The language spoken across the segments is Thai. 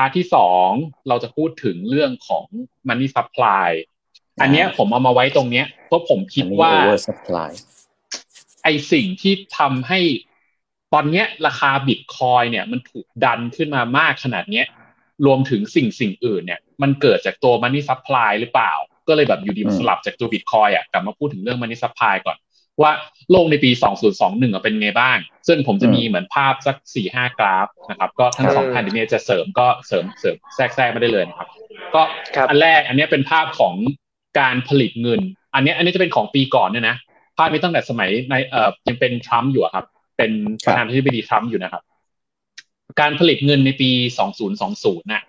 าร์ทที่สองเราจะพูดถึงเรื่องของ money supply อันเนี้ยผมเอามาไว้ตรงเนี้ยเพราะผมคิดว่า supply ไอสิ่งที่ทำให้ตอนเนี้ยราคาบิตคอยเนี่ย มันถูกดันขึ้นมามากขนาดเนี้ย รวมถึงสิ่งสิ่งอื่นเนี่ย มันเกิดจากตัว money supply หรือเปล่า ก็เลยแบบอยู่ดีสลับจากตัวบิตคอยอะกลับมาพูดถึงเรื่อง money supply ก่อน ว่าโลกในปี 2021เป็นไงบ้าง ซึ่งผมจะมีเหมือนภาพสักสี่ห้ากราฟนะครับ ก็ทั้งสองท่านที่จะเสริมก็เสริมเสริมแทรกแทรกมาได้เลยนะครับ ก็อันแรกอันนี้เป็นภาพของการผลิตเงิน อันนี้อันนี้จะเป็นของปีก่อนเนี่ยนะ ภาพนี้ตั้งแต่สมัยในเอ่อยังเป็นทรัมป์อยู่ครับ เป็นประธานาธิบดีทรัมป์อยู่นะครับ การผลิตเงินในปี 2020น่ะ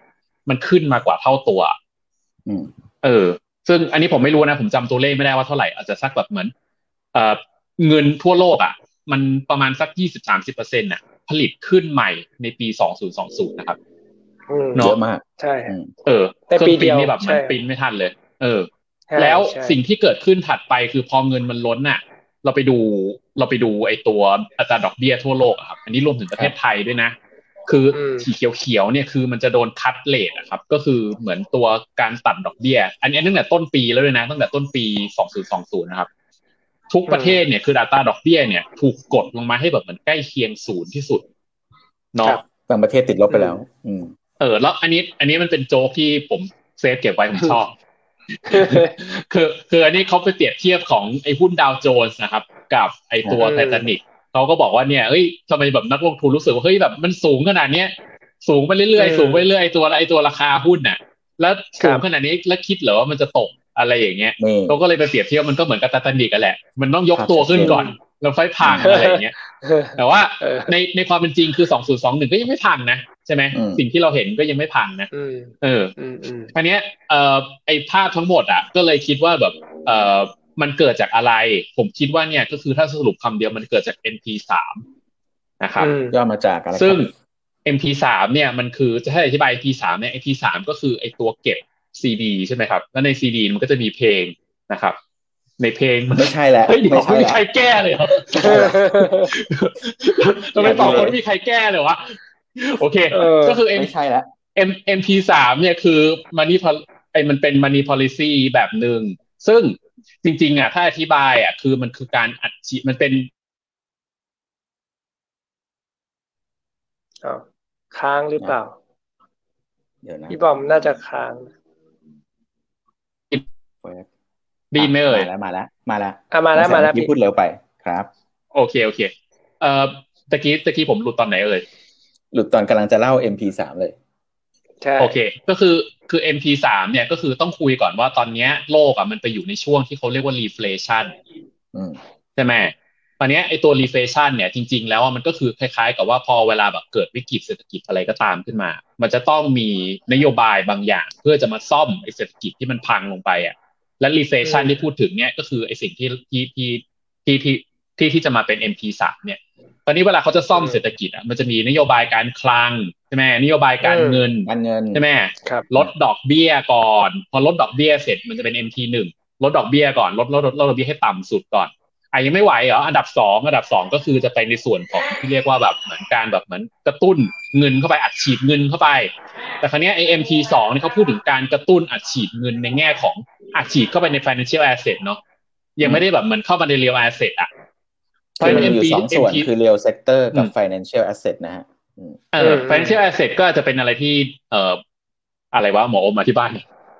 มันขึ้นมากว่าเท่าตัวเออ ซึ่งอันนี้ผมไม่รู้นะ ผมจำตัวเลขไม่ได้ว่าเท่าไหร่ อาจจะสักแบบเหมือนเอ่อ เงินทั่วโลกอะ มันประมาณสักยี่สิบสามสิบเปอร์เซ็นต์น่ะ ผลิตขึ้นใหม่ในปีสองศูนย์สองศูนย์นะครับเยอะมากใช่ เออแต่ปีเดียวนี่แบบมันปินไม่ทันเลย เออ แล้วสิ่งที่เกิดขึ้นถัดไปคือพอเงินมันล้นน่ะ เราไปดูเราไปดูไอ้ตัวอัตราดอกเบี้ยทั่วโลกครับ อันนี้รวมถึงประเทศไทยด้วยนะคือสีเขียวๆเนี่ยคือมันจะโดนคัดเลทอะครับ ก็คือเหมือนตัวการตัดดอกเบี้ย อันนี้ตั้งแต่ต้นปีแล้วเลยนะ ตั้งแต่ต้นปี 2020 นะครับ ทุกประเทศเนี่ยคืออัตราดอกเบี้ยเนี่ยถูกกดลงมาให้แบบเหมือนใกล้เคียงศูนย์ที่สุดเนาะบางประเทศติดลบไปแล้ว อืมเออ แล้วอันนี้ อันนี้มันเป็นโจ๊กที่ผมเซฟเก็บไว้ผมชอบคือคืออันนี้เขาไปเปรียบเทียบของไอ้หุ้นดาวโจนส์นะครับ กับไอ้ตัวไททานิกเขาก็บอกว่าเนี่ยเฮ้ยทำไมแบบนักลงทุนรู้สึกว่าเฮ้ยแบบมันสูงขนาดเนี้ยสูงไปเรื่อยๆสูงไปเรื่อยตัวไอ้ตัวราคาหุ้นน่ะ แล้วสูงขนาดนี้แล้วคิดเหรอว่ามันจะตก อะไรอย่างเงี้ยเขาก็เลยไปเปรียบเทียบมันก็เหมือนกับตาตันิกกันแหละ มันต้องยกตัวขึ้นก่อนแล้วไฟพังอะไรอย่างเงี้ย แต่ว่าในในความเป็นจริงคือสองศูนย์สองหนึ่งก็ยังไม่พังนะใช่ไหมสิ่งที่เราเห็นก็ยังไม่พังนะเอออันเนี้ยเอ่อไอภาพทั้งหมดอะก็เลยคิดว่าแบบเอ่อมันเกิดจากอะไร ผมคิดว่าเนี่ยก็คือถ้าสรุปคำเดียวมันเกิดจาก NP สามนะครับย่อมาจากอะไรซึ่ง MP สามเนี่ยมันคือจะให้อธิบาย MP สามเนี่ย MP สามก็คือไอตัวเก็บ ซีดีใช่ไหมครับแล้วในซีดีมันก็จะมีเพลงนะครับ ในเพลงมันไม่ใช่แหละไม่มีใครแก้เลยครับทำไมตอบคนไม่มีใครแก้เลยวะโอเค ก็คือไม่ใช่แล้ว M MP สามเนี่ยคือมันนี่ไอมันเป็นมันนี่ policy แบบหนึ่งซึ่งจริง ๆ อะ ถ้าอธิบายอะคือมันคือการอัดฉีดมันเป็นค้างหรือเปล่า เดี๋ยวนะพี่บอมน่าจะค้าง ดีไหมเอ่ยมาแล้วมาแล้วมาแล้วอะมาแล้วมาแล้วพี่พูดเร็วไปครับ โอเคโอเค เอ่อตะกี้ตะกี้ผมหลุดตอนไหนเอ่ยหลุดตอนกำลังจะเล่า MP3 เลยใช่โอเค ก็คือคือ MP3 เนี่ยก็คือต้องคุยก่อนว่าตอนนี้โลกอะมันไปอยู่ในช่วงที่เขาเรียกว่า reflation ใช่ไหมตอนนี้ไอตัว reflation เนี่ยจริง ๆ แล้วมันก็คือคล้ายๆ กับว่าพอเวลาแบบเกิดวิกฤตเศรษฐกิจอะไรก็ตามขึ้นมา มันจะต้องมีนโยบายบางอย่าง เพื่อจะมาซ่อมไอเศรษฐกิจที่มันพังลงไปอะ และ reflation ที่พูดถึงเนี่ยก็คือไอสิ่งที่ที่ที่ที่ที่ที่ที่จะมาเป็น MP3 เนี่ย ตอนนี้เวลาเขาจะซ่อมเศรษฐกิจอะมันจะมีนโยบายการคลังใช่ไหมนโยบายการเงินการเงินใช่ไหมลดดอกเบี้ยก่อน พอลดดอกเบี้ยเสร็จมันจะเป็น MT หนึ่งลดดอกเบี้ยก่อนลดลดลดดอกเบี้ยให้ต่ำสุดก่อน อะยังไม่ไหวเหรออันดับสองอันดับสองก็คือจะไปในส่วนของที่เรียกว่าแบบเหมือนการแบบเหมือนกระตุ้นเงินเข้าไปอัดฉีดเงินเข้าไป แต่ครั้นี้ไอเอ็มทีสองนี่เขาพูดถึงการกระตุ้นอัดฉีดเงินในแง่ของอัดฉีดเข้าไปใน financial asset เนาะยังไม่ได้แบบเหมือนเข้ามาใน real asset อะเพราะมันอยู่สองส่วนคือ real sector กับ financial asset นะฮะเออ financial asset ก็จะเป็นอะไรที่เอ่ออะไรวะหมออมอธิบาย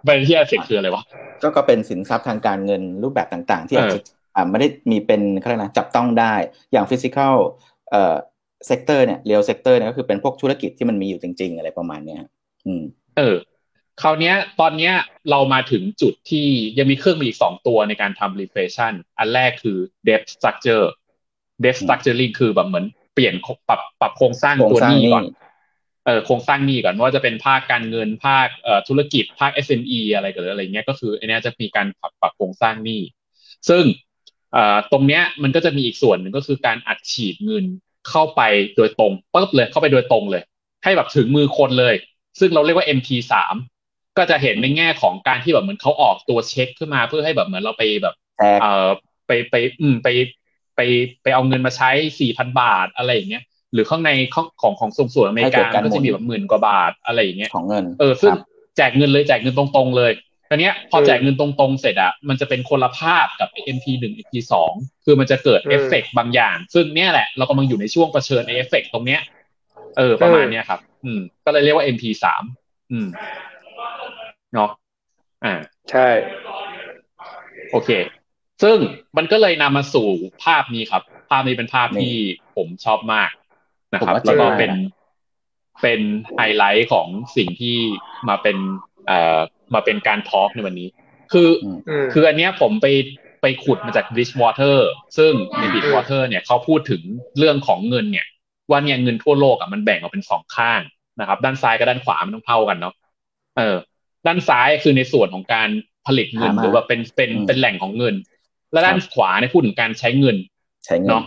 financial asset คืออะไรวะก็ก็เป็นสินทรัพย์ทางการเงินรูปแบบต่าง ๆ ที่อาจจะ อ่าไม่ได้มีเป็นอะไรนะจับต้องได้อย่าง physical เอ่อ sector เนี่ย real sector เนี่ยก็คือเป็นพวกธุรกิจที่มันมีอยู่จริง ๆ อะไรประมาณเนี้ยอืม เออคราวนี้ตอนนี้เรามาถึงจุดที่ยังมีเครื่องมืออีกสองตัวในการทำ reflation อันแรกคือ debt structure debt structuring คือแบบเหมือนเปลี่ยนปรับปรับโครงสร้างตัวนี้ก่อนเออโครงสร้างนี้ก่อนว่าจะเป็นภาคการเงินภาคเอ่อธุรกิจภาค SME อะไรกันอะไรเงี้ยก็คืออันนี้จะมีการปรับปรับโครงสร้างนี้ ซึ่ง ตรงเนี้ยมันก็จะมีอีกส่วนหนึ่งก็คือการอัดฉีดเงินเข้าไปโดยตรงปุ๊บเลยเข้าไปโดยตรงเลย ให้แบบถึงมือคนเลย ซึ่งเราเรียกว่า MT สามก็จะเห็นในแง่ของการที่แบบเหมือนเขาออกตัวเช็คขึ้นมาเพื่อให้แบบเหมือนเราไปแบบเอ่อไปไปอืมไปไปไปเอาเงินมาใช้สี่พันบาทอะไรอย่างเงี้ยหรือข้างในของของของส่งส่วนอเมริกาก็จะมีแบบหมื่นกว่าบาทอะไรอย่างเงี้ยของเงินเออซึ่งแจกเงินเลยแจกเงินตรงๆเลย ตอนนี้ยพอแจกเงินตรงๆ เสร็จอะมันจะเป็นคนละภาพกับ MP หนึ่ง MP สองคือมันจะเกิดเอฟเฟกบางอย่าง ซึ่งเนี้ยแหละ เรากำลังอยู่ในช่วงเผชิญเอฟเฟกตรงเนี้ย เออ ประมาณเนี้ยครับ อืม ก็เลยเรียกว่า MP สามอืม เนาะอ่า ใช่ โอเค ซึ่งมันก็เลยนำมาสู่ภาพนี้ครับ ภาพนี้เป็นภาพที่ผมชอบมากนะครับ แล้วก็เป็น เป็นไฮไลท์ของสิ่งที่มาเป็น เอ่อ มาเป็นการทอล์กในวันนี้ คือคืออันเนี้ยผมไปไปขุดมาจาก Bridgewater ซึ่งใน Bridgewater เนี่ยเขาพูดถึงเรื่องของเงินเนี่ย ว่าเนี่ยเงินทั่วโลกอะมันแบ่งออกเป็นสองข้างนะครับ ด้านซ้ายกับด้านขวามันต้องเท่ากันเนาะเออ ด้านซ้ายคือในส่วนของการผลิตเงินหรือว่าเป็นเป็นเป็นแหล่งของเงิน และด้านขวาเนี่ยพูดถึงการใช้เงินใช้เงินเนาะ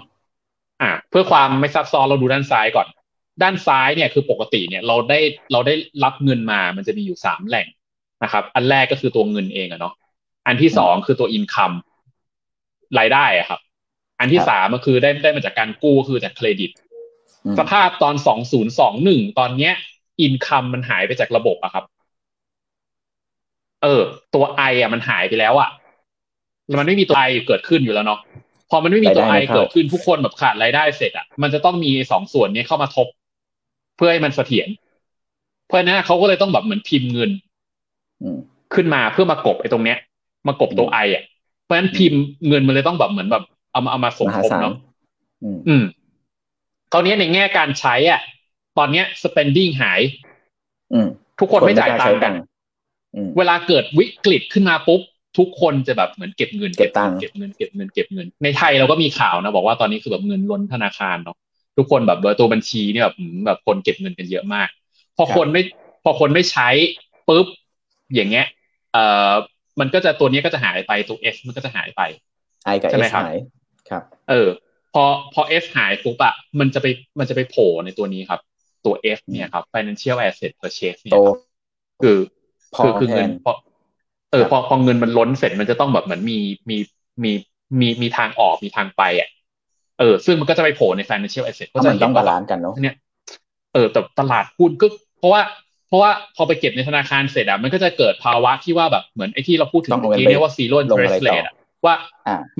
อ่า เพื่อความไม่ซับซ้อนเราดูด้านซ้ายก่อน ด้านซ้ายเนี่ยคือปกติเนี่ยเราได้เราได้รับเงินมามันจะมีอยู่สามแหล่ง นะครับ อันแรกก็คือตัวเงินเองอะเนาะอันที่สองคือตัวอินคัมรายได้อะครับ อันที่สามก็คือได้ได้มาจากการกู้คือจากเครดิต สภาพตอนสองศูนย์สองหนึ่งตอนเนี้ยอินคัมมันหายไปจากระบบอะครับ เออ ตัวไออะมันหายไปแล้วอะมันไม่มีตัวไอเกิดขึ้นอยู่แล้วเนาะพอมันไม่มีตัวไอเกิดขึ้นทุกคนแบบขาดรายได้เสร็จอะมันจะต้องมีสองส่วนนี้เข้ามาทบ เพื่อให้มันเสถียรเพราะนั้นเขาก็เลยต้องแบบเหมือนพิมพ์เงิน ขึ้นมาเพื่อมากบไอ้ตรงเนี้ย มากบตัวไออะเพราะฉะนั้นพิมพ์เงินมันเลยต้องแบบเหมือนแบบเอามาเอามาสมทบเนาะอืมตอนนี้ในแง่การใช้อะ ตอนเนี้ย spending หายทุกคนไม่จ่ายตังค์กันเวลาเกิดวิกฤตขึ้นมาปุ๊บทุกคนจะแบบเหมือนเก็บเงินเก็บตังค์เก็บเงินเก็บเงินเก็บเงิน ในไทยเราก็มีข่าวนะบอกว่าตอนนี้คือแบบเงินล้นธนาคารเนาะทุกคนแบบตัวบัญชีเนี่ยแบบแบบคนเก็บเงินกันเยอะมาก พอคนไม่ พอคนไม่ใช้ปุ๊บ อย่างเงี้ยเอ่อมันก็จะตัวนี้ก็จะหายไปตัว S มันก็จะหายไปไอกับ S หายครับ เออ พอพอ S หายปุ๊บอะมันจะไปมันจะไปโผล่ในตัวนี้ครับ ตัว F เนี่ยครับ financial asset purchase เนี่ยคือคือคือเงินพอเออพอพอเงินมันล้นเสร็จมันจะต้องแบบเหมือนมีมีมีมีมีทางออกมีทางไปอะเออ ซึ่งมันก็จะไปโผล่ใน financial asset ก็จะเห็นว่าร้านกันเนาะเนี่ยเออแต่ตลาดหุ้นก็ เพราะว่าเพ ราะว่าพอไปเก็บในธนาคารเสร็จอะมันก็จะเกิดภาวะที่ว่าแบบเหมือนไอ้ที่เราพูดถึงเมื่อกี้เรียกว่า zero interest rate ว่า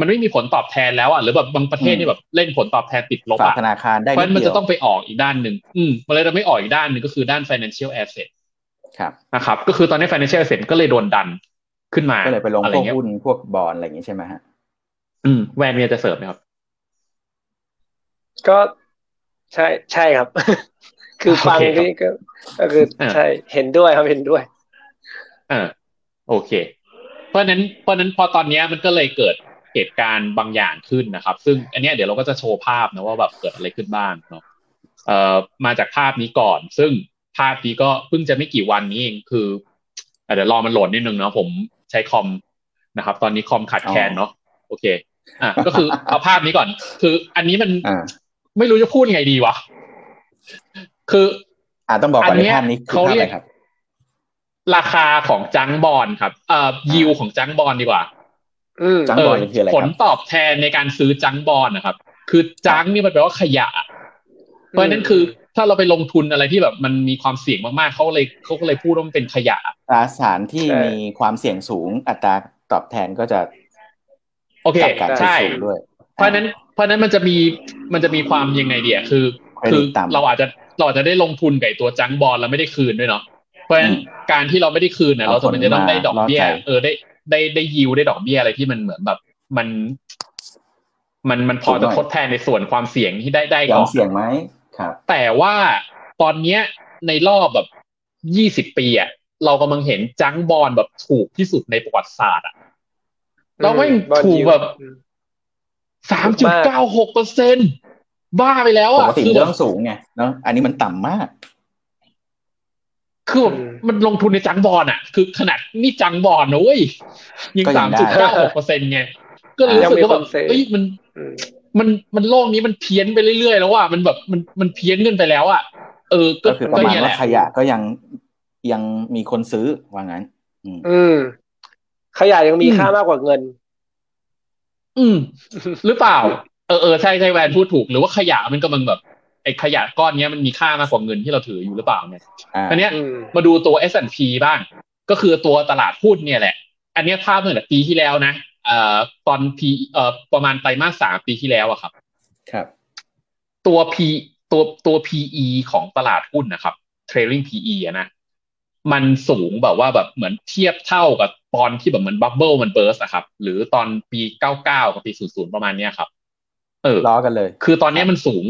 มันไม่มีผลตอบแทนแล้วอะหรือแบบบางประเทศนี่แบบเล่นผลตอบแทนติดลบอะธนาคารได้เพราะมันจะต้องไปออกอีกด้านหนึ่งอืมมันเลยจะไม่ออกอีกด้านหนึ่งก็คือด้าน financial asset ครับนะครับ ก็คือตอนนี้ financial asset ก็เลยโดนดันขึ้นมาก็เลยไปลงพวกหุ้นพวกบอลอะไรอย่างนี้ใช่ไหมฮะอืมแวนเมียจะเสริมไหมครับ ก็ใช่ใช่ครับ คือฟังนี่ก็ก็คือใช่เห็นด้วยครับเห็นด้วยอ่าโอเค เพราะนั้นเพราะนั้นพอตอนนี้มันก็เลยเกิดเหตุการณ์บางอย่างขึ้นนะครับ ซึ่งอันนี้เดี๋ยวเราก็จะโชว์ภาพนะว่าแบบเกิดอะไรขึ้นบ้างเนาะเอ่อมาจากภาพนี้ก่อน ซึ่งภาพนี้ก็เพิ่งจะไม่กี่วันนี้เองคือเดี๋ยวรอมันโหลดนิดนึงเนาะผมใช้คอมนะครับ ตอนนี้คอมขาดแคลนเนาะโอเค อะก็คือเอาภาพนี้ก่อน คืออันนี้มันไม่รู้จะพูดยังไงดีวะ คืออ่าต้องบอกก่อนในภาพนี้เขาเรียกครับ ราคาของจังบอลครับ เอ่อยิวของจังบอลดีกว่าจังบอลคืออะไรผลตอบแทนในการซื้อจังบอลนะครับ คือจังนี่มันแปลว่าขยะ เพราะนั้นคือถ้าเราไปลงทุนอะไรที่แบบมันมีความเสี่ยงมากๆเขาเลยเขาก็เลยพูดว่ามันเป็นขยะตราสารที่มีความเสี่ยงสูงอัตราตอบแทนก็จะ โอเคใช่ด้วย เพราะนั้น เพราะนั้นมันจะมีมันจะมีความยังไงเดียคือ คือเราอาจจะ เราอาจจะได้ลงทุนกับตัวจังบอลแล้วไม่ได้คืนด้วยเนาะเพราะฉะนั้นการที่เราไม่ได้คืนเนี่ยเราจะมันจะต้องได้ดอกเบี้ยเออได้ได้ได้ยิวได้ดอกเบี้ยอะไรที่มันเหมือนแบบมัน มันมันพอจะทดแทนในส่วนความเสี่ยงที่ได้ได้ก่อนเสี่ยงไหมครับ แต่ว่าตอนเนี้ยในรอบแบบยี่สิบปีอะเรากำลังเห็นจังบอลแบบถูกที่สุดในประวัติศาสตร์อะเราไม่ถูกแบบสามจุดเก้าหกเปอร์เซ็นต์ บ้าไปแล้วอะปกติมันต้องสูงไงเนาะอันนี้มันต่ำมาก คือมันลงทุนในจังบอลอะ คือขนาดนี่จังบอลนะเว้ยยิงสามจุดเก้าหกเปอร์เซ็นต์ไงก็รู้สึกว่าแบบเอ้ยมันมันมันโลกนี้มันเพี้ยนไปเรื่อยๆแล้วว่ามันแบบมันมันเพี้ยนขึ้นไปแล้วอะเออ ก็คือประมาณว่าขยะก็ยังยังมีคนซื้อว่างั้น อืมขยะยังมีค่ามากกว่าเงิน อืม หรือเปล่าเออเออใช่ใช่แวนพูดถูกหรือว่าขยะมันกำลังแบบไอ้ขยะก้อนเนี้ยมันมีค่ามากกว่าเงินที่เราถืออยู่หรือเปล่าเนี่ยอ่าอันเนี้ยอืมมาดูตัว S&P บ้าง ก็คือตัวตลาดหุ้นเนี่ยแหละ อันเนี้ยภาพเมื่อแต่ปีที่แล้วนะเอ่อตอน P เอ่อประมาณไตรมาสสามปีที่แล้วอะครับ ครับ ตัว P ตัวตัว PE ของตลาดหุ้นนะครับ trailing PE อะนะมันสูงแบบว่าแบบเหมือนเทียบเท่ากับตอนที่แบบเหมือน bubble มัน burst อะครับ หรือตอนปี 99 กับปี 00 ประมาณเนี้ยครับ เออล้อกันเลย คือตอนเนี้ยมันสูง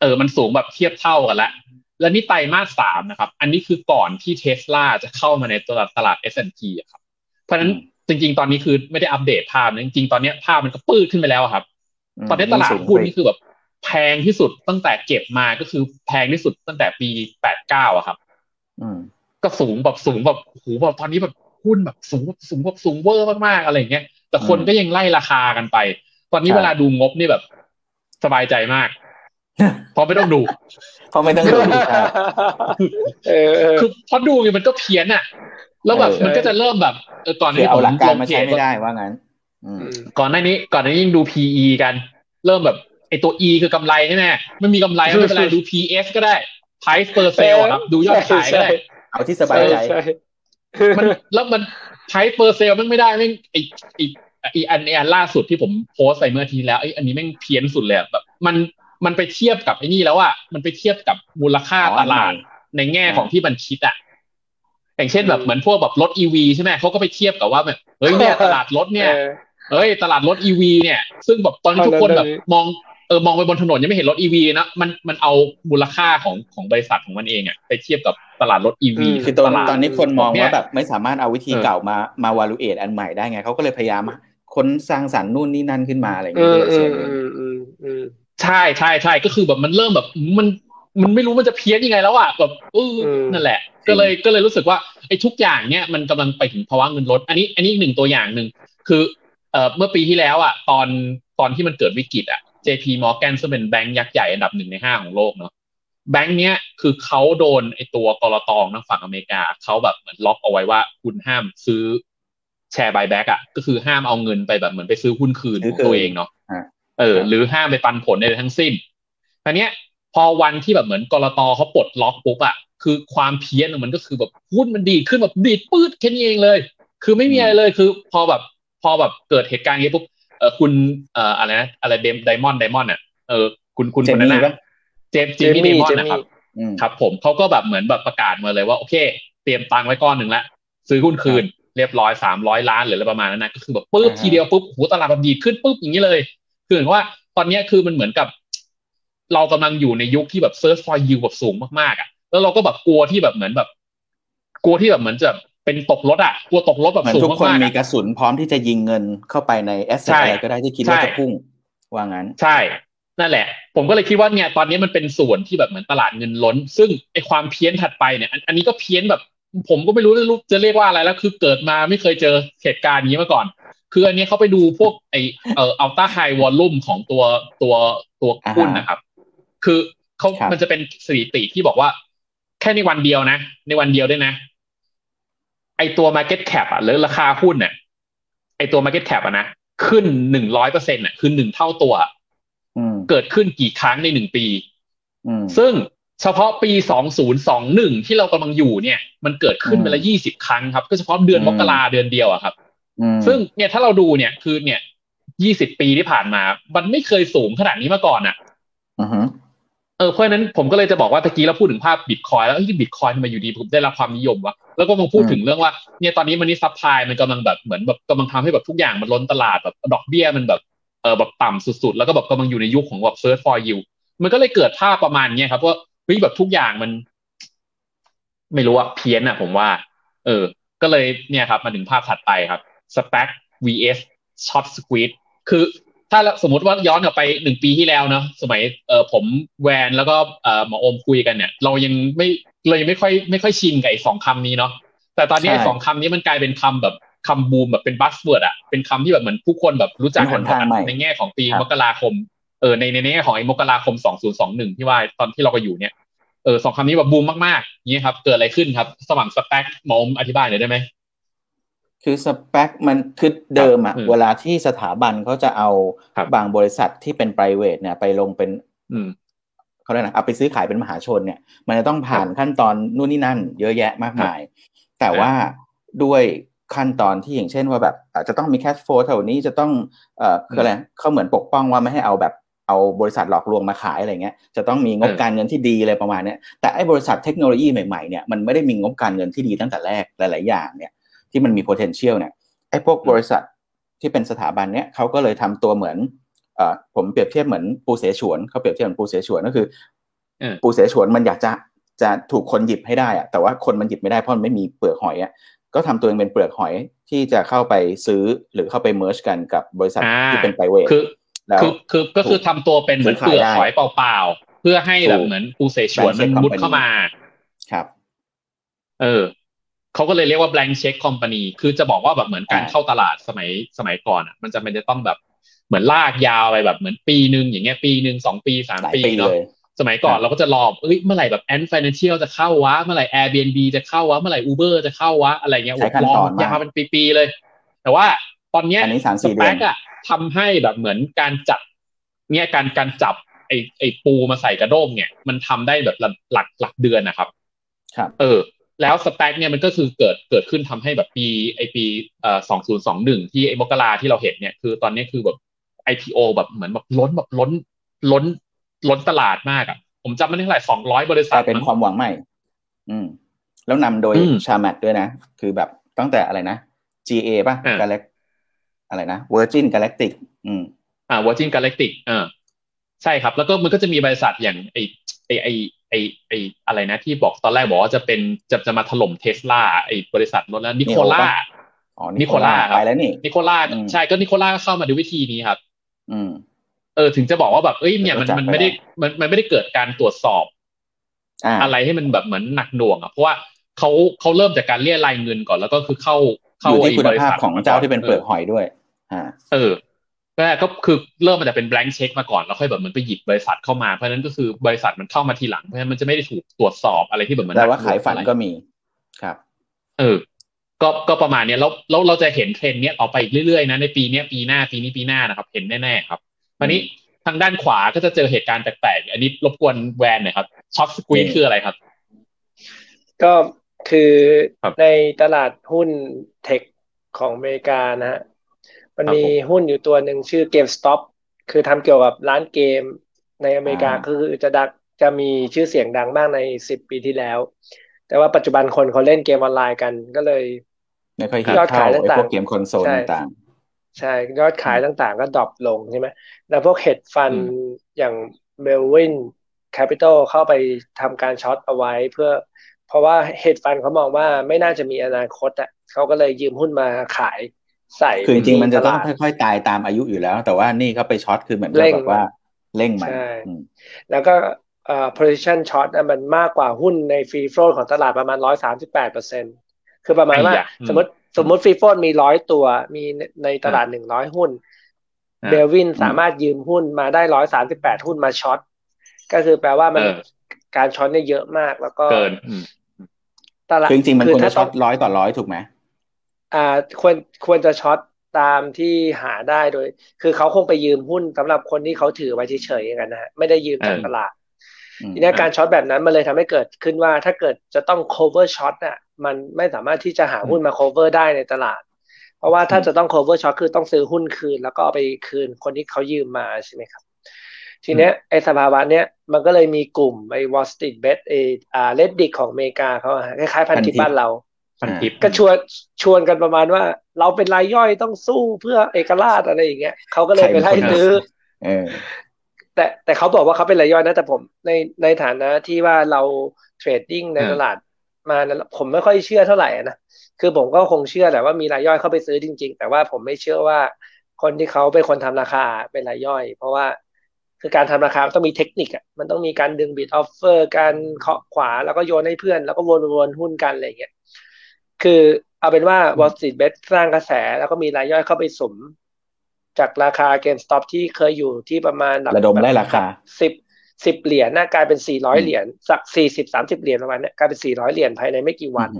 เออ มันสูงแบบเทียบเท่ากันแล้วแล้วนี่ไตรมาสสามนะครับ อันนี้คือก่อนที่เทสลาจะเข้ามาในตลาดตลาด S&P อะครับ เพราะฉะนั้นอืมจริง ๆ ตอนนี้คือไม่ได้อัปเดตภาพนะจริงๆ ตอนเนี้ยภาพมันก็ปื้ดขึ้นไปแล้วอะครับมตอนนี้ตลาดสูงหุ้นไปนี่คือแบบแพงที่สุดตั้งแต่เก็บมาก็คือแพงที่สุดตั้งแต่ปี89อะครับอืมก็สูงแบบสูงแบบโอ้โหแบบตอนนี้แบบหุ้นแบบสูงแบบสูงแบบสูงเวอร์มากๆอะไรอย่างเงี้ย แต่คนอืมก็ยังไล่ราคากันไป ตอนนี้ใช่เวลาดูงบนี่แบบ สบายใจมากเพราะไม่ต้องดูเพราะไม่ต้องดูใช่เออเออคือพอดูเนี่ยมันก็เพี้ยนอะแล้วแบบเออมันก็จะเริ่มแบบเออก่อนหน้าคือนี้ผเอามหลักการลงมาเพใช้จไม่ได้ว่างั้นอืมอืมก่อนหน้านี้ ก่อนหน้านี้ยังดู PE กัน เริ่มแบบไอตัว E คือกำไรใช่ไหมไม่มีกำไรก็ไม่เป็นไรดู PS ก็ได้ price per sale อะครับ ดูยอดขายก็ได้ เอาที่สบายใจใช่มันแล้วมันใช้เปอร์เซลมันไม่ได้แม่งไอไอไออันไออันล่าสุดที่ผมโพสต์ไปเมื่ออาทีแล้วไออันนี้แม่งเพี้ยนสุดเลยอะแบบ มันมันไปเทียบกับไอ้นี่แล้วอะมันไปเทียบกับมูลค่าอ๋อตลาดในแง่ของที่มันคิดอะอย่างเช่นแบบเหมือนพวกแบบรถอีวีใช่ไหมเขาก็ไปเทียบกับว่าแบบเฮ้ยเนี่ยตลาดรถเนี่ยออเฮ้ยตลาดรถอีวีเนี่ย ซึ่งแบบตอนนี้ทุกคนแบบตอนนั้นมองเออมองไปบนถนนยังไม่เห็นรถอีวีนะมันมันเอามูลค่าของของบริษัทของมันเองอะไปเทียบกับตลาดรถอีวีคือตอนลาดตอนนี้คนมองเนี่ยว่าแบบไม่สามารถเอาวิธีเออเก่ามามาวาลูเอตอันใหม่ได้ไงเขาก็เลยพยายาม ค้นสร้างสรรค์นู่นนี่นั่นขึ้นมาอะไรอย่างอืเงี้ยมอืส่วมนหนึ่งอืมอืมอืมใช่ใช่ใช่ก็คือแบบมันเริ่มแบบมันมันไม่รู้มันจะเพี้ยนยังไงแล้วอะแบบเอออืมนั่นแหละ ก็เลยก็เลยรู้สึกว่าไอ้ทุกอย่างเนี่ยมันกำลังไปถึงภาวะเงินลด อันนี้อันนี้หนึ่งตัวอย่างหนึ่งคือเอ่อเมื่อปีที่แล้วอะตอนตอนที่มันเกิดวิกฤตอะ JP Morgan ซึ่งเป็นแบงก์ยักษ์ใหญ่อันดับหนึ่งในห้าของโลกเนาะแบงก์เนี้ยคือเขาโดนไอ้ตัวกรตองทางฝั่งอเมริกาเขาแบบเหมือนล็อกเอาไว้ว่าคุณห้ามซื้อ แชร์บายแบ็กอะก็คือห้ามเอาเงินไปแบบเหมือนไปซื้อหุ้นคืนของตัวเองเนาะเออ หรือห้ามไปปันผลใดๆทั้งสิ้นทีเนี้ย พอวันที่แบบเหมือนกรตเขาปลดล็อกปุ๊บอะคือความเพี้ยนของมันก็คือแบบหุ้นมันดีดขึ้นแบบดีดปื๊ดแค่นี้เองเลย คือไม่มีอะไรเลยคือ พอแบบพอแบบเกิดเหตุการณ์นี้ปุ๊บเออคุณเอ่ออะไรนะอะไรเดมไดมอนด์ไดมอนด์อะเออคุณคุณเจคนมี่นั้นปะนะเจมส์จิมมี่เดมอนเจด์นะครับอืมครับ ผมเขาก็แบบเหมือนแบบประกาศมาเลยว่าโอเค เตรียมตังค์ไว้ก้อนหนึ่งละซื้อหุ้นคืน เรียบร้อยสามร้อยล้านหรืออะไรประมาณนั้นนะก็คือแบบปุ๊บอ่าฮะทีเดียวปุ๊บโหตลาดแบบดีดขึ้นปุ๊บอย่างนี้เลย คือเหมือนว่าตอนเนี้ยคือมันเหมือนกับ เรากำลังอยู่ในยุคที่แบบ search for yield แบบสูงมากๆอะ แล้วเราก็แบบกลัวที่แบบเหมือนแบบ กลัวที่แบบเหมือนจะเป็นตกรถอะกลัวตกรถแบบเหมือนสูงทุกคนมากๆมีอะกระสุนพร้อมที่จะยิงเงินเข้าไปในแอสเซทใช่อะไรก็ได้ที่คิดว่าใช่จะพุ่งว่างั้น ใช่ นั่นแหละ ผมก็เลยคิดว่าเนี่ยตอนนี้มันเป็นส่วนที่แบบเหมือนตลาดเงินล้น ซึ่งไอความเพี้ยนถัดไปเนี่ย อันอันนี้ก็เพี้ยนแบบ ผมก็ไม่รู้จะเรียกว่าอะไรแล้ว คือเกิดมาไม่เคยเจอเหตุการณ์นี้มาก่อน คืออันนี้เขาไปดูพวกไอเอ่ออัลต้าไฮวอลลุ่มของตัวตัวตัวหุ้นนะครับ คือเขาครับมันจะเป็นสถิติที่บอกว่า แค่ในวันเดียวนะ ในวันเดียวด้วยนะ ไอตัว Market Cap อะหรือราคาหุ้นเนี่ยไอตัว Market Cap อะนะขึ้นหนึ่งร้อยเปอร์เซ็นต์อะคือหนึ่งเท่าตัวอืมเกิดขึ้นกี่ครั้งในหนึ่งปีอืมซึ่ง เฉพาะปี 2021 ที่เรากำลังอยู่เนี่ย มันเกิดขึ้นไปละ 20 ครั้งครับ ก็เฉพาะเดือนอืมมกราเดือนเดียวอะครับอืมซึ่งเนี่ยถ้าเราดูเนี่ยคือเนี่ย 20 ปีที่ผ่านมา มันไม่เคยสูงขนาดนี้มาก่อนอะอือฮึเออเพราะฉะนั้นผมก็เลยจะบอกว่าตะกี้เราพูดถึงภาพบิตคอยแล้วที่บิตคอยทำไมอยู่ดีผมได้รับความนิยมวะแล้วก็มาพูดถึงเรื่องว่าเนี่ยตอนนี้มันนี่ซัพพลายมันกำลังแบบเหมือนแบบกำลังทำให้แบบทุกอย่างมันล้นตลาดแบบดอกเบี้ยมันแบบเออแบบต่ำสุดๆ แล้วก็แบบกำลังอยู่ในยุคของแบบ search for you มันก็เลยเกิดภาพประมาณเนี้ยครับว่า เฮ้ยแบบทุกอย่างมัน ไม่รู้อะเพี้ยนอะผมว่า เออ ก็เลยเนี่ยครับ มาถึงภาพถัดไปครับ stack vs short squeeze คือถ้าสมมติว่าย้อนกลับไปหนึ่งปีที่แล้วเนาะสมัยเออผมแวนแล้วก็เออหมอโอมคุยกันเนี่ย เรายังไม่เรายังไม่ค่อยไม่ค่อยชินกับไอ้สองคำนี้เนาะแต่ตอนนี้ไอ้สองคำนี้มันกลายเป็นคำแบบคำบูมแบบเป็น buzzword อะเป็นคำที่แบบเหมือนผู้คนแบบรู้จักเป็นหนทางใหม่ในแง่ของปีครับมกราคม เออในในแง่ของไอ้มกราคมสองศูนย์สองหนึ่งที่ว่าตอนที่เราก็อยู่เนี่ยเออสองคำนี้แบบบูมมากๆนี่ครับ เกิดอะไรขึ้นครับสมัคร SPAC หมอโอมอธิบายหน่อยได้ไหมคือ SPAC มันคือเดิมอะอืมเวลาที่สถาบันเขาจะเอาครับบางบริษัทที่เป็น private เนี่ย ไปลงเป็นอืมเขาเรียกนะเอาไปซื้อขายเป็นมหาชนเนี่ย มันจะต้องผ่านขั้นตอนนู่นนี่นั่น เยอะแยะมากมาย แต่ว่าด้วยขั้นตอนที่อย่างเช่นว่าแบบจะต้องมีแคชโฟลเท่านี้จะต้องเอ่อคืออะไรเขาเหมือนปกป้องว่าไม่ให้เอาแบบ เอาบริษัทหลอกลวงมาขายอะไรเงี้ยจะต้องมีงบการเงินที่ดีอะไรประมาณเนี้ยแต่ไอ้บริษัทเทคโนโลยีใหม่ๆเนี่ยมันไม่ได้มีงบการเงินที่ดีตั้งแต่แรกหลาย ๆ อย่างเนี่ยที่มันมี potential เนี่ยไอ้พวกบริษัทที่เป็นสถาบันเนี้ยเขาก็เลยทำตัวเหมือนเอ่อผมเปรียบเทียบเหมือนปูเสฉวนเขาเปรียบเทียบเหมือนปูเสฉวนก็คือปูเสฉวนมันอยากจะจะถูกคนหยิบให้ได้อะแต่ว่าคนมันหยิบไม่ได้เพราะมันไม่มีเปลือกหอยอะก็ทำตัวเองเป็นเปลือกหอยที่จะเข้าไปซื้อหรือเข้าไป merge กันกับบริษัทที่เป็น private คือ คือคือก็คือทำตัวเป็นเหมือนเปลือกหอยเปล่าๆ เพื่อให้แบบเหมือนปูเสฉวนมันมุดเข้ามา ครับ เออเขาก็เลยเรียกว่า blank check company คือจะบอกว่าแบบเหมือนการเข้าตลาดสมัยสมัยก่อนอะ มันจะมันจะต้องแบบเหมือนลากยาวไปแบบเหมือนปีหนึ่งอย่างเงี้ยปีหนึ่งสองปีสามปีเนาะสมัยก่อนเราก็จะรอเอ้ยเมื่อไหร่แบบแอนด์ฟินแลนเชียลจะเข้าวะเมื่อไหร่ Airbnb จะเข้าวะเมื่อไหร่ Uber จะเข้าวะอะไรเงี้ยรอยาวเป็นปีๆเลย แต่ว่าตอนเนี้ยสเปกอะ ทำให้แบบเหมือนการจับเนี่ยการการจับไอไอปูมาใส่กระด้งเนี่ย มันทำได้แบบหลักหลักเดือนนะครับ ครับ เออ แล้วสเปกเนี่ยมันก็คือเกิดเกิดขึ้นทำให้แบบปีไอปีเอ่อสองศูนย์สองหนึ่งที่ไอมกราที่เราเห็นเนี่ยคือตอนนี้คือแบบ IPO แบบเหมือนแบบล้นแบบล้นล้นล้นตลาดมากอะ ผมจำไม่ได้เท่าไหร่สองร้อยบริษัทเป็นความหวังใหม่ อืม แล้วนำโดยชาแมทด้วยนะ คือแบบตั้งแต่อะไรนะ GA ป่ะ Galact อะไรนะ Virgin Galactic อืมอ่า Virgin Galactic เออใช่ครับ แล้วก็มันก็จะมีบริษัทอย่างไอไอไอไอไออะไรนะที่บอกตอนแรกบอกว่าจะเป็นจะจะมาถล่มเทสลาไอบริษัทรถแล้วนิโคล่าอ๋อนิโคล่าไปแล้วนี่นิโคล่าใช่ก็นิโคล่าก็เข้ามาด้วยวิธีนี้ครับ อืม เออ ถึงจะบอกว่าแบบเอ้ยเนี่ยมันมันไม่ได้มันมันไม่ได้เกิดการตรวจสอบ อะไรให้มันแบบเหมือนหนักหน่วงอะเพราะว่าเขาเขาเริ่มจากการเรียรายเงินก่อนแล้วก็คือเข้า เข้าไอ้บริษัทของเจ้าที่เป็นเปลือกหอยด้วยอ่าเออแรกก็คือเริ่มมาจากเป็น blank check มาก่อนแล้วค่อยแบบมันไปหยิบบริษัทเข้ามาเพราะนั้นก็คือบริษัทมันเข้ามาทีหลังเพราะฉะนั้นมันจะไม่ได้ถูกตรวจสอบอะไรที่แบบมันแต่ว่าขายฝันก็มีครับ เออ ก็ก็ประมาณนี้แล้วแล้วเราจะเห็นเทรนด์เนี้ยออกไปอีกเรื่อยๆนะในปีนี้ปีหน้าปีนี้ปีหน้านะครับ เห็นแน่ๆครับวันนี้ทางด้านขวาก็จะเจอเหตุการณ์แปลกๆอันนี้รบกวนแวนหน่อยครับช็อตสควีคืออะไรครับ ก็ คือในตลาดหุ้นเทคของอเมริกานะฮะมันมีหุ้นอยู่ตัวหนึ่งชื่อ GameStop คือทำเกี่ยวกับร้านเกมในอเมริกาคือจะดักจะมีชื่อเสียงดังมากในสิบปีที่แล้ว แต่ว่าปัจจุบันคนเขาเล่นเกมออนไลน์กันก็เลยไม่ค่อยยอดขายต่างๆพวกเกมคอนโซลต่างใช่ยอดขายต่างๆ ก็ drop ลงใช่ไหมแล้วพวก hedge fund อย่าง Melvin Capital เข้าไปทำการ short เอาไว้เพื่อ เพราะว่า hedge fund เขามองว่าไม่น่าจะมีอนาคตอะเขาก็เลยยืมหุ้นมาขายใส่คือจริงๆมันจะต้องค่อยๆตายตามอายุอยู่แล้ว แต่ว่านี่เขาไป short คือเหมือนแบบว่าเร่งมันแล้วก็เอ่อ position short มันมากกว่าหุ้นใน free float ของตลาดประมาณร้อยสามสิบแปดเปอร์เซ็นต์คือประมาณว่าสมมติสมมติ free float มีร้อยตัว มีในตลาดหนึ่งร้อยหุ้น Melvin สามารถยืมหุ้นมาได้ร้อยสามสิบแปดหุ้นมา short ก็คือแปลว่ามัน การ short เนี่ยเยอะมาก แล้วก็เกินตลาดจริงๆมันควรจะ shortร้อยต่อร้อยถูกไหมอ่าควรควรจะ shortตามที่หาได้โดย คือเขาคงไปยืมหุ้นสำหรับคนที่เขาถือไว้เฉยๆกันนะฮะไม่ได้ยืมจากตลาดทีนี้การช็อตแบบนั้นมันเลยทำให้เกิดขึ้นว่าถ้าเกิดจะต้อง cover short อะ มันไม่สามารถที่จะหาหุ้นมา cover ได้ในตลาด เพราะว่าถ้าจะต้อง cover short คือต้องซื้อหุ้นคืน แล้วก็เอาไปคืนคนที่เขายืมมาใช่ไหมครับ ทีเนี้ยไอ้สภาวะเนี้ยมันก็เลยมีกลุ่มไอ้ Wall Street Bet ไอ้อ่าเลดดิกของอเมริกาเขาคล้ายๆพันทิปบ้านเราพันทิปก็ชวนชวนกันประมาณว่า เราเป็นรายย่อยต้องสู้เพื่อเอกราชอะไรอย่างเงี้ยเขาก็เลยไปไล่ซื้อแต่แต่เขาบอกว่าเขาเป็นรายย่อยนะแต่ผมในในฐานะที่ว่าเรา trading ในตลาดมาผมไม่ค่อยเชื่อเท่าไหร่นะคือผมก็คงเชื่อแหละว่ามีรายย่อยเข้าไปซื้อจริง ๆ แต่ว่าผมไม่เชื่อว่าคนที่เขาเป็นคนทำราคาเป็นรายย่อย เพราะว่า คือการทำราคาต้องมีเทคนิคอะมันต้องมีการดึง bid offer การเคาะขวาแล้วก็โยนให้เพื่อน แล้วก็วนๆหุ้นกันอะไรเงี้ยคือเอาเป็นว่า Wall Street Bet สร้างกระแสแล้วก็มีรายย่อยเข้าไปสม จากราคาเกมสต็อปที่เคยอยู่ที่ประมาณระดมได้ราคาสิบสิบเหรียญน่ากลายเป็นสี่ร้อยเหรียญสักสี่สิบสามสิบเหรียญประมาณนี้กลายเป็นสี่ร้อยเหรียญภายในไม่กี่วัน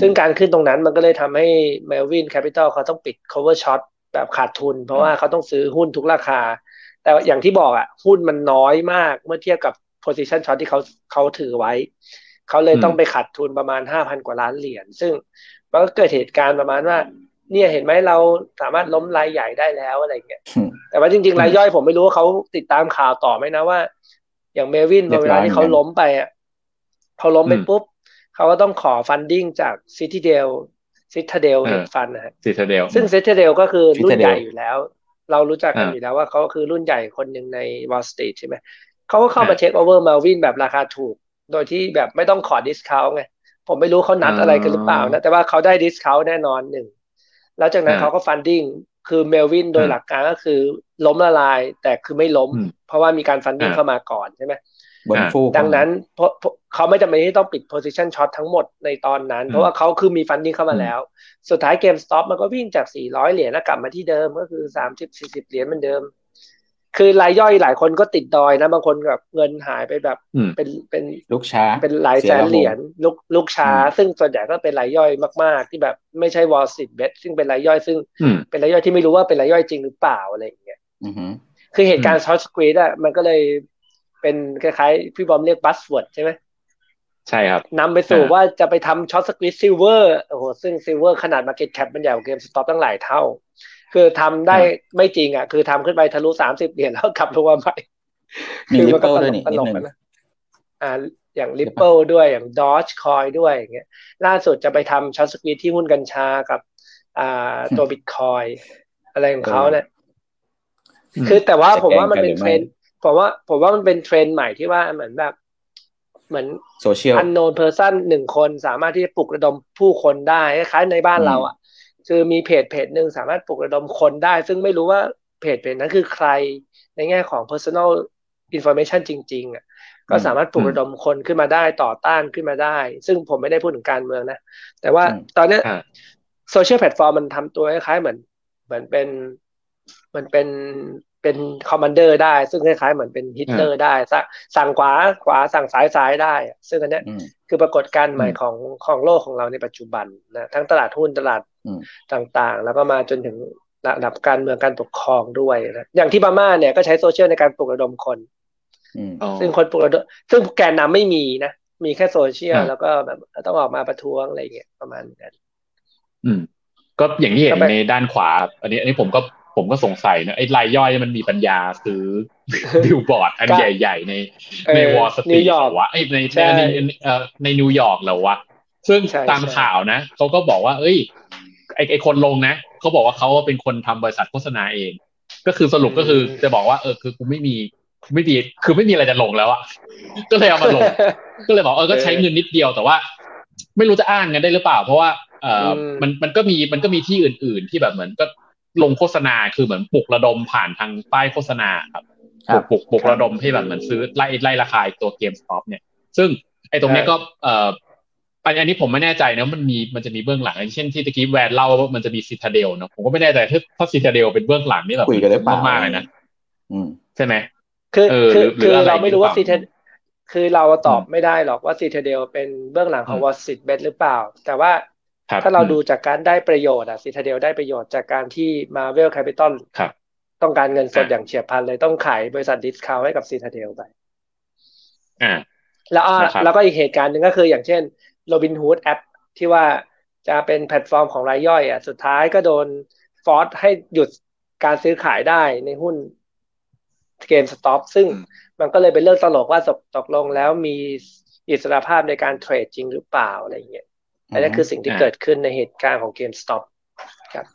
ซึ่งการขึ้นตรงนั้นมันก็เลยทำให้ Melvin Capital เขาต้องปิด cover shot แบบขาดทุน เพราะว่าเขาต้องซื้อหุ้นทุกราคา แต่อย่างที่บอกอะหุ้นมันน้อยมากเมื่อเทียบกับ position short ที่เขาเขาถือไว้ เขาเลยต้องไปขาดทุนประมาณห้าพันกว่าล้านเหรียญซึ่งมันก็เกิดเหตุการณ์ประมาณว่า เนี่ยเห็นไหมเราสามารถล้มรายใหญ่ได้แล้วอะไรเงี้ยแต่ว่าจริงๆรายย่อยผมไม่รู้ว่าเขาติดตามข่าวต่อไหมนะว่า อย่าง Melvin เวลาที่เขาล้มไปอะเขาล้มไปปุ๊บเขาก็ต้องขอ funding จาก Citadel Citadel hedge fund นะฮะCitadel ซึ่งซิตาเดลก็คือรุ่นใหญ่อยู่แล้ว เรารู้จักกันอยู่แล้วว่าเขาคือรุ่นใหญ่คนหนึ่งใน Wall Street ใช่ไหมเขาก็เข้ามา take over Melvin แบบราคาถูก โดยที่แบบไม่ต้องขอ discount ไงผมไม่รู้เขานัดอะไรกันหรือเปล่านะ แต่ว่าเขาได้ discount แน่นอนหนึ่ง แล้วจากนั้นเขาก็ funding คือ Melvin โดยหลักการก็คือล้มละลาย แต่คือไม่ล้ม เพราะว่ามีการ funding เข้ามาก่อนใช่ไหม บนฟูดังนั้นเพราะเขาไม่จำเป็นที่ต้องปิด position short ทั้งหมดในตอนนั้น เพราะว่าเขาคือมี funding เข้ามาแล้ว สุดท้าย GameStop มันก็วิ่งจาก 400 เหรียญแล้วกลับมาที่เดิมก็คือ 30-40 เหรียญเหมือนเดิม คือรายย่อยหลายคนก็ติดดอยนะ บางคนแบบเงินหายไปแบบเป็นเป็นลูกช้า เป็นหลายแสนเหรียญลูกลูกช้า ซึ่งส่วนใหญ่ก็เป็นรายย่อยมาก ๆ ที่แบบไม่ใช่ WallStreetBets ซึ่งเป็นรายย่อยซึ่งเป็นรายย่อยที่ไม่รู้ว่าเป็นรายย่อยจริงหรือเปล่าอะไรอย่างเงี้ยคือเหตุการณ์ short squeeze อะมันก็เลย เป็นคล้ายๆ พี่บอมเรียก buzzword ใช่ไหมใช่ครับนำไปสู่ว่าจะไปทำ short squeeze silver โอ้โหซึ่ง silver ขนาด market cap มันใหญ่กว่า GameStop ตั้งหลายเท่า คือทำได้ไม่จริงอะ คือทำขึ้นไปทะลุสามสิบเหรียญแล้วกลับลงมาใหม่มี Ripple ด้วยนี่นิดนึงอ่าอย่าง Ripple ด้วยอย่าง Dogecoin ด้วยอย่างเงี้ยล่าสุดจะไปทำ short squeeze ที่หุ้นกัญชากับ อ่าตัวบิตคอยน์อะไรของเขาเนี่ยคือแต่ว่าผมว่ามันเป็นเทรนด์ ผมว่าผมว่ามันเป็นเทรนด์ใหม่ที่ว่าเหมือนแบบ เหมือน social unknown person หนึ่งคนสามารถที่จะปลุกระดมผู้คนได้คล้ายในบ้านเราอะ คือมีเพจเพจหนึ่งสามารถปลุกระดมคนได้ ซึ่งไม่รู้ว่าเพจเพจนั้นคือใครในแง่ของ personal information จริง ๆ อะ ก็สามารถปลุกระดมคนขึ้นมาได้ต่อต้านขึ้นมาได้ ซึ่งผมไม่ได้พูดถึงการเมืองนะ แต่ว่าตอนนี้ social platform มันทำตัวคล้ายๆเหมือนเหมือนเป็นเหมือนเป็น เป็น commander ได้ ซึ่งคล้ายๆเหมือนเป็นฮิตเลอร์ได้สั่งขวาขวาสั่งซ้ายซ้ายได้ ซึ่งอันนี้คือปรากฏการณ์ใหม่ของของโลกของเราในปัจจุบันนะทั้งตลาดหุ้นตลาดต่างๆ แล้วก็มาจนถึงระดับการเมืองการปกครองด้วยนะอย่างที่พม่าเนี่ยก็ใช้โซเชียลในการปลุกระดมคนซึ่งคนปลุกระดมซึ่งแกนนำไม่มีนะ มีแค่โซเชียลแล้วก็แบบต้องออกมาประท้วงอะไรเงี้ยประมาณนั้นอืม ก็อย่างที่เห็นในด้านขวา อันนี้ อันนี้ผมก็ ผมก็สงสัยนะไอ้รายย่อยมันมีปัญญาซื้อบิลบอร์ดอันใหญ่ๆ ในใน Wall Street วะไอ้ในในในนิวยอร์กแล้ววะซึ่งตามข่าวนะเขาก็บอกว่า เอ้ย ไอไอคนลงนะเขาบอกว่าเขาเป็นคนทำบริษัทโฆษณาเอง ก็คือสรุปก็คือจะบอกว่าเออคือกูไม่มีไม่ดีคือไม่มีอะไรจะลงแล้วอะก็เลยเอามาลง ก็เลยบอกเออก็ใช้เงินนิดเดียวแต่ว่า ไม่รู้จะอ้างกันได้หรือเปล่า เพราะว่าเออมันมันก็มีมันก็มีที่อื่น ๆ ที่แบบเหมือนก็ ลงโฆษณาคือเหมือนปลุกระดมผ่านทางป้ายโฆษณาครับปลุกปลุกปลุกระดมให้แบบเหมือนซื้อไล่ไล่ราคาตัว GameStop เนี่ย ซึ่งไอ้ตรงนี้ก็เอ่ออันนี้ผมไม่แน่ใจนะมันมีมันจะมีเบื้องหลังเช่นที่ตะกี้แวนเล่าว่ามันจะมี Citadel เนาะผมก็ไม่แน่ใจถ้าถ้า Citadel เป็นเบื้องหลังนี่แบบมากๆเลยนะใช่ไหมคือคือคือเราไม่รู้ว่าซีเทคือเราตอบไม่ได้หรอกว่า Citadel เป็นเบื้องหลังของ WallStreetBets หรือเปล่า แต่ว่า ถ้าเราดูจากการได้ประโยชน์อะ Citadel ได้ประโยชน์จากการที่ Melvin Capital ต้องการเงินสดอย่างเฉียบพลันเลยต้องขายบริษัท discount ให้กับ Citadel ไปแล้วแล้วก็อีกเหตุการณ์หนึ่งก็คืออย่างเช่น Robinhood app ที่ว่าจะเป็นแพลตฟอร์มของรายย่อยอะสุดท้ายก็โดนforce ให้หยุดการซื้อขายได้ในหุ้น GameStop ซึ่งมันก็เลยเป็นเรื่องตลกว่าตกลงแล้วมีอิสรภาพในการเทรดจริงหรือเปล่าอะไรเงี้ย อันนี้คือสิ่งที่เกิดขึ้นในเหตุการณ์ของ GameStopครับ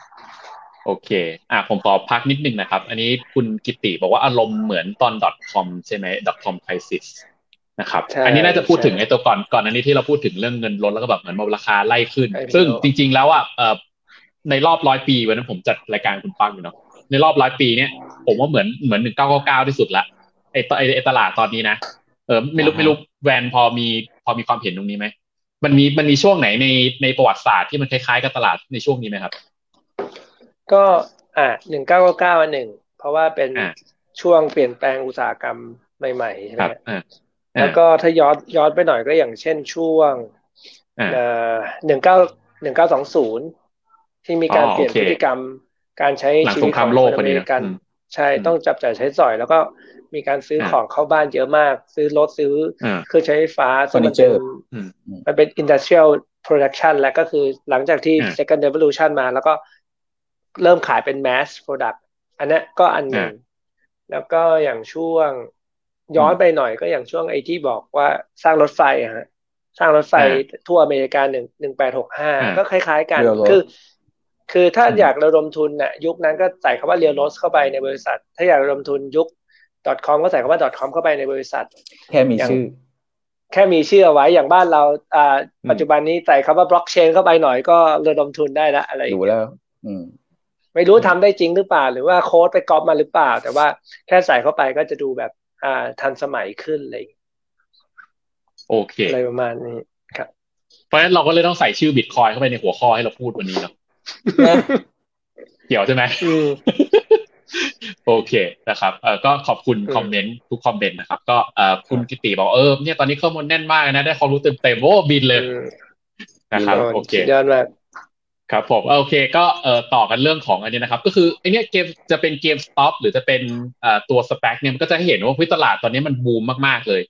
โอเค อะ ผมขอพักนิดนึงนะครับ อันนี้คุณกิติบอกว่าอารมณ์เหมือนตอน .com ใช่ไหม .com crisis นะครับ อันนี้น่าจะพูดถึงไอ้ตัวก่อนก่อนอันนี้ที่เราพูดถึงเรื่องเงินลดแล้วก็แบบเหมือนราคาไล่ขึ้น ซึ่งจริง ๆ แล้วอะในรอบร้อยปีวันนั้นผมจัดรายการคุณฟังอยู่เนาะ ในรอบร้อยปีเนี่ยผมว่าเหมือนเหมือนหนึ่งเก้าเก้าเก้าที่สุดละ ไอ้ไอ้ตลาดตอนนี้นะ เออไม่รู้ไม่รู้แวนพอมีพอมีความเห็นตรงนี้ไหม มันมีมันมีช่วงไหนในในประวัติศาสตร์ที่มันคล้ายๆกับตลาดในช่วงนี้ไหมครับ ก็อ่าหนึ่งเก้าเก้าเก้าหนึ่งเพราะว่าเป็นช่วงเปลี่ยนแปลงอุตสาหกรรมใหม่ๆใช่ไหมแล้วก็ถ้าย้อนย้อนไปหน่อยก็อย่างเช่นช่วงหนึ่งเก้าหนึ่งเก้าสองศูนย์ที่มีการเปลี่ยนพฤติกรรมการใช้ชีวิตของคนอเมริกัน ใช่ต้องจับจ่ายใช้สอย แล้วก็ มีการซื้อของเข้าบ้านเยอะมาก ซื้อรถซื้อเครื่องใช้ไฟฟ้าซึ่งมันเป็นมันเป็น industrial production แล้วก็คือหลังจากที่ second revolution มา แล้วก็เริ่มขายเป็น mass product อันนี้ก็อันหนึ่ง แล้วก็อย่างช่วงย้อนไปหน่อยก็อย่างช่วงไอที่บอกว่าสร้างรถไฟฮะสร้างรถไฟทั่วอเมริกาหนึ่งหนึ่งแปดหกห้าก็คล้าย ๆ กันคือ คือถ้าอยากระดมทุนน่ะยุคนั้นก็ใส่คำว่า railroad เข้าไปในบริษัท ถ้าอยากระดมทุนยุค .com ก็ใส่คำว่า .com เข้าไปในบริษัท แค่มีชื่อ แค่มีชื่อไว้อย่างบ้านเราอ่าปัจจุบันนี้ใส่คำว่าบล็อกเชนเข้าไปหน่อยก็ระดมทุนได้ละอะไรดูแล้ว อืมไม่รู้ทำได้จริงหรือเปล่า หรือว่าโค้ดไปก๊อปมาหรือเปล่า แต่ว่าแค่ใส่เข้าไปก็จะดูแบบ อ่าทันสมัยขึ้นเลยโอเคอะไรประมาณนี้ครับ เพราะฉะนั้นเราก็เลยต้องใส่ชื่อบิตคอยเข้าไปในหัวข้อให้เราพูดวันนี้เนาะเกี่ยวใช่ไหม โอเคนะครับเออก็ขอบคุณคอมเมนต์ทุกคอมเมนต์นะครับ ก็เออคุณกิติบอกเออเนี่ยตอนนี้ข้อมูลแน่นมากนะ ได้ความรู้เต็มเต็มโอ้บินเลยนะครับโอเคยอดมากครับผมโอเคก็เอ่อต่อกันเรื่องของอันนี้นะครับ ก็คือไอเนี้ยเกมจะเป็นเกมสต็อปหรือจะเป็นอ่ตัวสเปคเนี่ยมันก็จะให้เห็นว่าพื้นตลาดตอนนี้มันบูมมากๆเลย